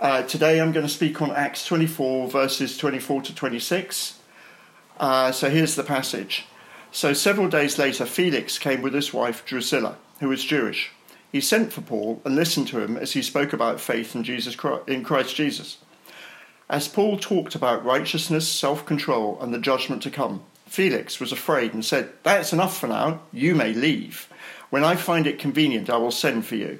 Uh, today I'm going to speak on Acts 24, verses 24 to 26. Uh, so here's the passage. So several days later, Felix came with his wife Drusilla, who was Jewish. He sent for Paul and listened to him as he spoke about faith in, Jesus Christ, in Christ Jesus. As Paul talked about righteousness, self control, and the judgment to come, Felix was afraid and said, That's enough for now. You may leave. When I find it convenient, I will send for you.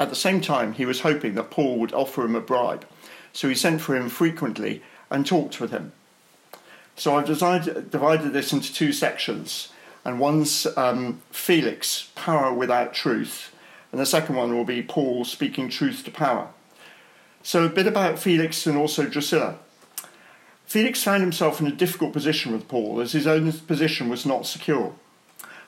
At the same time, he was hoping that Paul would offer him a bribe, so he sent for him frequently and talked with him. So I've decided, divided this into two sections, and one's um, Felix, power without truth, and the second one will be Paul speaking truth to power. So a bit about Felix and also Drusilla. Felix found himself in a difficult position with Paul, as his own position was not secure.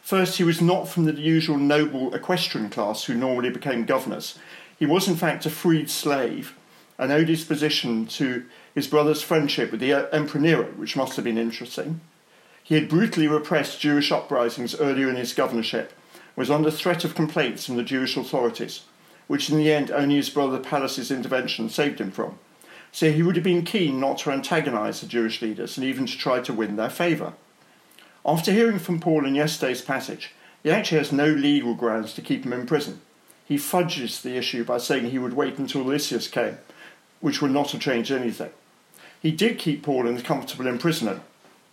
First, he was not from the usual noble equestrian class who normally became governors. He was, in fact, a freed slave and owed his position to his brother's friendship with the Emperor Nero, which must have been interesting. He had brutally repressed Jewish uprisings earlier in his governorship, was under threat of complaints from the Jewish authorities, which in the end only his brother Pallas's intervention saved him from. So he would have been keen not to antagonize the Jewish leaders and even to try to win their favour. After hearing from Paul in yesterday's passage, he actually has no legal grounds to keep him in prison. He fudges the issue by saying he would wait until Lysias came, which would not have changed anything. He did keep Paul in comfortable imprisonment,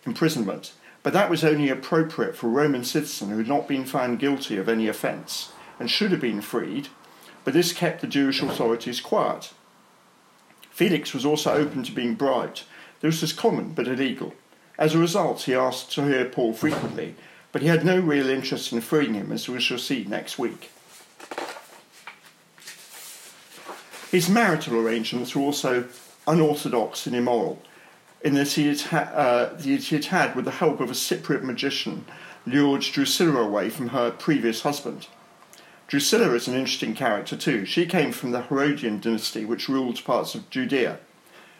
imprisonment, but that was only appropriate for a Roman citizen who had not been found guilty of any offence and should have been freed, but this kept the Jewish authorities quiet. Felix was also open to being bribed. This was common but illegal. As a result, he asked to hear Paul frequently, but he had no real interest in freeing him, as we shall see next week. His marital arrangements were also unorthodox and immoral, in that he had, ha- uh, he had had, with the help of a Cypriot magician, lured Drusilla away from her previous husband. Drusilla is an interesting character too. She came from the Herodian dynasty, which ruled parts of Judea.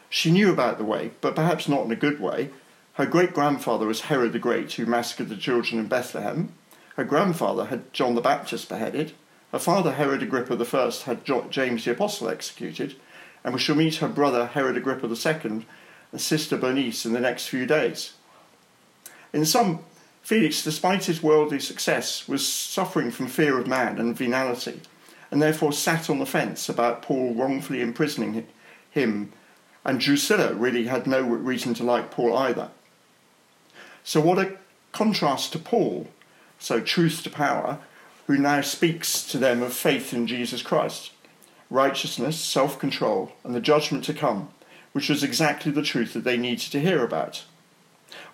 She knew about the way, but perhaps not in a good way, her great grandfather was Herod the Great, who massacred the children in Bethlehem. Her grandfather had John the Baptist beheaded. Her father, Herod Agrippa I, had James the Apostle executed. And we shall meet her brother, Herod Agrippa II, and sister Bernice in the next few days. In sum, Felix, despite his worldly success, was suffering from fear of man and venality, and therefore sat on the fence about Paul wrongfully imprisoning him, and Drusilla really had no reason to like Paul either. So, what a contrast to Paul, so truth to power, who now speaks to them of faith in Jesus Christ, righteousness, self control, and the judgment to come, which was exactly the truth that they needed to hear about.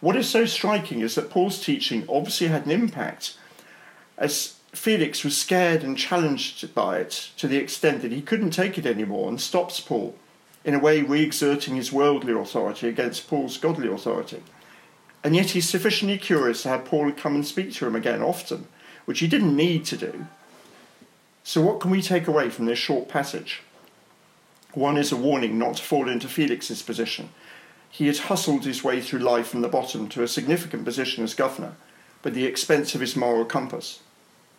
What is so striking is that Paul's teaching obviously had an impact, as Felix was scared and challenged by it to the extent that he couldn't take it anymore and stops Paul, in a way re exerting his worldly authority against Paul's godly authority. And yet he's sufficiently curious to have Paul come and speak to him again often, which he didn't need to do. So, what can we take away from this short passage? One is a warning not to fall into Felix's position. He had hustled his way through life from the bottom to a significant position as governor, but the expense of his moral compass.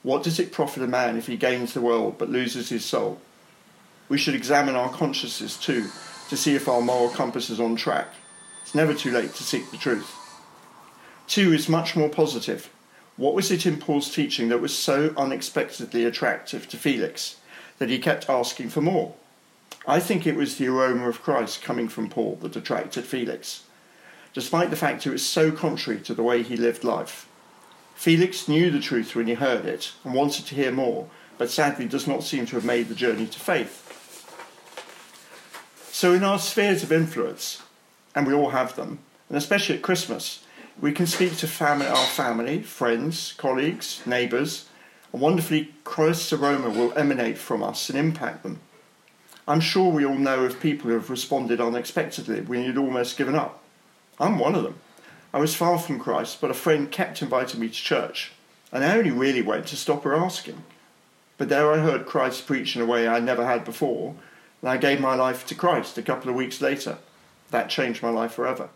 What does it profit a man if he gains the world but loses his soul? We should examine our consciences too to see if our moral compass is on track. It's never too late to seek the truth. Two is much more positive. What was it in Paul's teaching that was so unexpectedly attractive to Felix that he kept asking for more? I think it was the aroma of Christ coming from Paul that attracted Felix, despite the fact it was so contrary to the way he lived life. Felix knew the truth when he heard it and wanted to hear more, but sadly does not seem to have made the journey to faith. So, in our spheres of influence, and we all have them, and especially at Christmas, we can speak to family, our family, friends, colleagues, neighbours, and wonderfully Christ's aroma will emanate from us and impact them. I'm sure we all know of people who have responded unexpectedly when you'd almost given up. I'm one of them. I was far from Christ, but a friend kept inviting me to church, and I only really went to stop her asking. But there I heard Christ preach in a way I never had before, and I gave my life to Christ a couple of weeks later. That changed my life forever.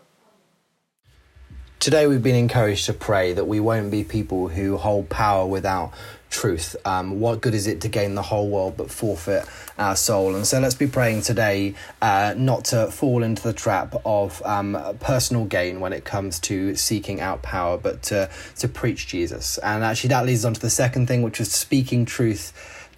Today, we've been encouraged to pray that we won't be people who hold power without truth. Um, what good is it to gain the whole world but forfeit our soul? And so let's be praying today uh, not to fall into the trap of um, personal gain when it comes to seeking out power, but to, to preach Jesus. And actually, that leads on to the second thing, which is speaking truth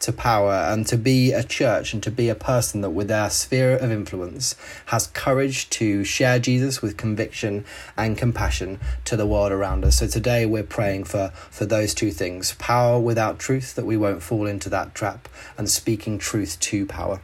to power and to be a church and to be a person that with our sphere of influence has courage to share Jesus with conviction and compassion to the world around us. So today we're praying for for those two things, power without truth that we won't fall into that trap and speaking truth to power.